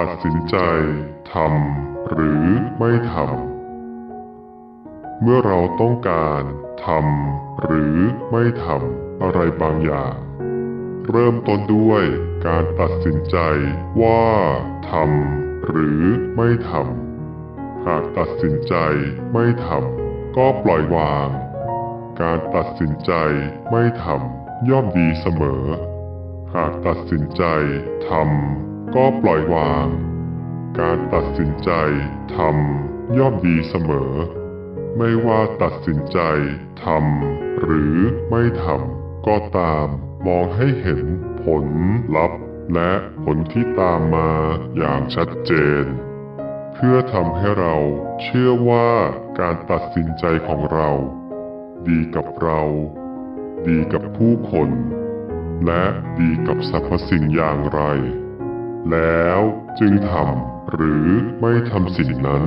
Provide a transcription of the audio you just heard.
ตัดสินใจทำหรือไม่ทำ เมื่อเราต้องการทำหรือไม่ทำอะไรบางอย่าง เริ่มต้นด้วยการตัดสินใจว่าทำหรือไม่ทำ หากตัดสินใจไม่ทำก็ปล่อยวาง การตัดสินใจไม่ทำย่อมดีเสมอ หากตัดสินใจทำ ก็ปล่อยวาง การตัดสินใจทำย่อมดีเสมอ ไม่ว่าตัดสินใจทำหรือไม่ทำก็ตาม มองให้เห็นผลลัพธ์และผลที่ตามมาอย่างชัดเจน เพื่อทำให้เราเชื่อว่าการตัดสินใจของเรา ดีกับเรา ดีกับผู้คน และดีกับสรรพสิ่งอย่างไร แล้วจึงทำหรือไม่ทำสิ่งนั้น